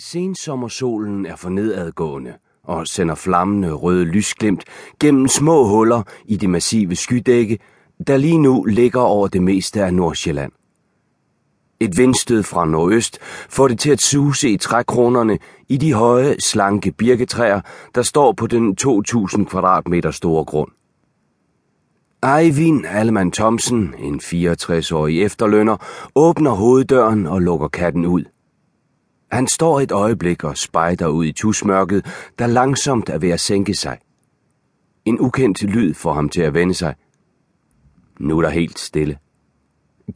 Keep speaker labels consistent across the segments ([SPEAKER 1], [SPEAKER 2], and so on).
[SPEAKER 1] Sensommersolen er for nedadgående og sender flammende røde lysglimt gennem små huller i det massive skydække, der lige nu ligger over det meste af Nordsjælland. Et vindstød fra nordøst får det til at suse i trækronerne i de høje, slanke birketræer, der står på den 2000 kvadratmeter store grund. Eivind Allemann Thomsen, en 64-årig efterlønner, åbner hoveddøren og lukker katten ud. Han står et øjeblik og spejder ud i tusmørket, der langsomt er ved at sænke sig. En ukendt lyd får ham til at vende sig. Nu er der helt stille.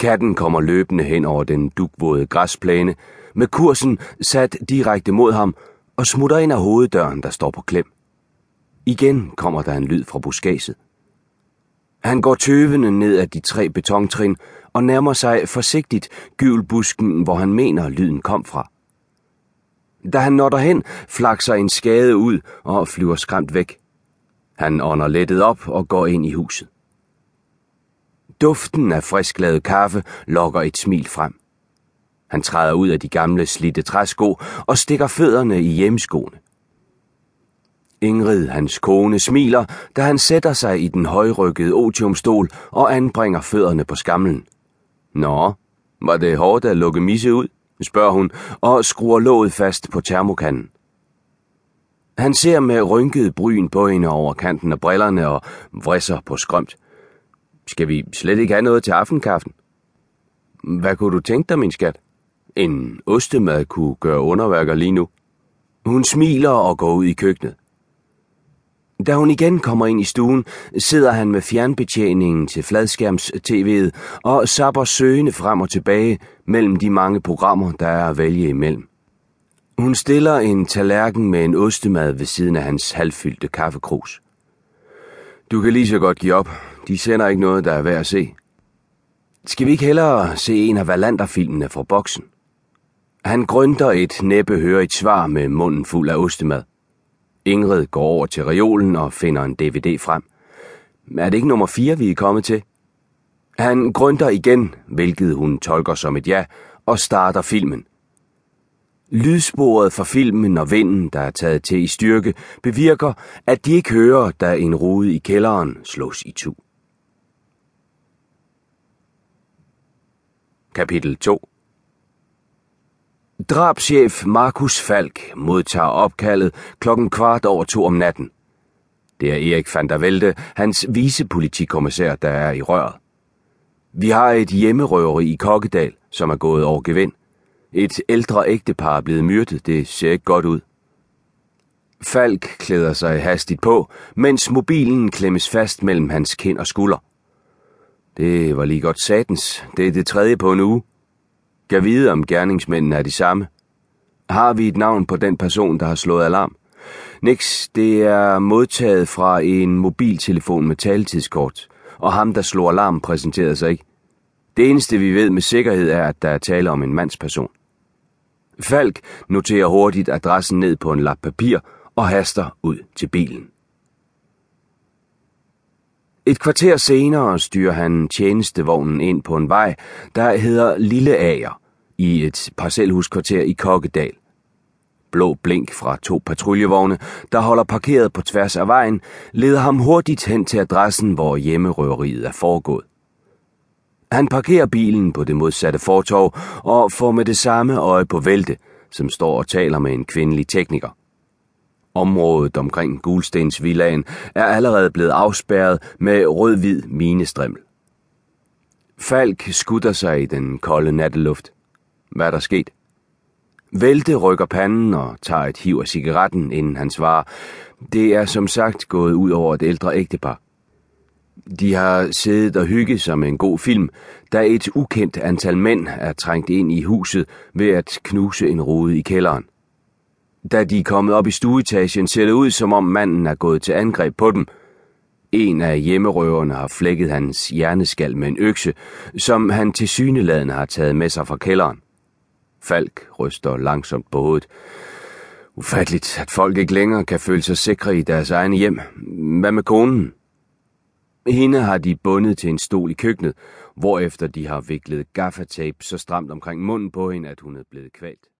[SPEAKER 1] Katten kommer løbende hen over den dugvåde græsplæne, med kursen sat direkte mod ham, og smutter ind af hoveddøren, der står på klem. Igen kommer der en lyd fra buskaget. Han går tøvende ned ad de tre betontrin og nærmer sig forsigtigt gyvelbusken, hvor han mener, lyden kom fra. Da han når derhen, flakser en skade ud og flyver skræmt væk. Han ånder lettet op og går ind i huset. Duften af frisklavet kaffe lokker et smil frem. Han træder ud af de gamle slidte træsko og stikker fødderne i hjemskoene. Ingrid, hans kone, smiler, da han sætter sig i den højrykkede otiumstol og anbringer fødderne på skamlen. Nå, var det hårdt at lukke misse ud? Spørger hun og skruer låget fast på termokanden. Han ser med rynket bryn på hende over kanten af brillerne og vrisser på skrømt. Skal vi slet ikke have noget til aftenkaffen? Hvad kunne du tænke dig, min skat? En ostemad kunne gøre underværker lige nu. Hun smiler og går ud i køkkenet. Da hun igen kommer ind i stuen, sidder han med fjernbetjeningen til fladskærms-tv'et og sapper søgende frem og tilbage mellem de mange programmer, der er at vælge imellem. Hun stiller en tallerken med en ostemad ved siden af hans halvfyldte kaffekrus. Du kan lige så godt give op. De sender ikke noget, der er værd at se. Skal vi ikke hellere se en af Valander-filmene fra boksen? Han grønter et næppe høre et svar med munden fuld af ostemad. Ingrid går over til reolen og finder en DVD frem. Er det ikke nummer 4, vi er kommet til? Han grønter igen, hvilket hun tolker som et ja, og starter filmen. Lydsporet fra filmen og vinden, der er taget til i styrke, bevirker, at de ikke hører, da en rude i kælderen slås i tu. Kapitel 2 Drabschef Markus Falk modtager opkaldet klokken kvart over to om natten. Det er Erik van der Velde, hans vicepolitikommissær, der er i røret. Vi har et hjemmerøveri i Kokkedal, som er gået over gevind. Et ældre ægtepar er blevet myrdet, det ser ikke godt ud. Falk klæder sig hastigt på, mens mobilen klemmes fast mellem hans kind og skulder. Det var lige godt satens. Det er det tredje på en uge. Kan vide, om gerningsmændene er de samme. Har vi et navn på den person, der har slået alarm? Nix, det er modtaget fra en mobiltelefon med taletidskort, og ham, der slog alarm, præsenterede sig ikke. Det eneste, vi ved med sikkerhed, er, at der er tale om en mandsperson. Falk noterer hurtigt adressen ned på en lap papir og haster ud til bilen. Et kvarter senere styrer han tjenestevognen ind på en vej, der hedder Lille Ager, i et parcelhuskvarter i Kokkedal. Blå blink fra to patruljevogne, der holder parkeret på tværs af vejen, leder ham hurtigt hen til adressen, hvor hjemmerøveriet er foregået. Han parkerer bilen på det modsatte fortov og får med det samme øje på Vælte, som står og taler med en kvindelig tekniker. Området omkring Gulstensvillagen er allerede blevet afspærret med rød-hvid minestrimmel. Falk skutter sig i den kolde natteluft. Hvad er der sket? Vælte rykker panden og tager et hiv af cigaretten, inden han svarer. Det er som sagt gået ud over et ældre ægtepar. De har siddet og hygget sig med en god film, da et ukendt antal mænd er trængt ind i huset ved at knuse en rode i kælderen. Da de er kommet op i stueetagen, ser det ud, som om manden er gået til angreb på dem. En af hjemmerøverne har flækket hans hjerneskal med en økse, som han til syneladende har taget med sig fra kælderen. Falk ryster langsomt på hovedet. Ufatteligt, at folk ikke længere kan føle sig sikre i deres egne hjem. Hvad med konen? Hende har de bundet til en stol i køkkenet, hvorefter de har viklet gaffatape så stramt omkring munden på hende, at hun er blevet kvalt.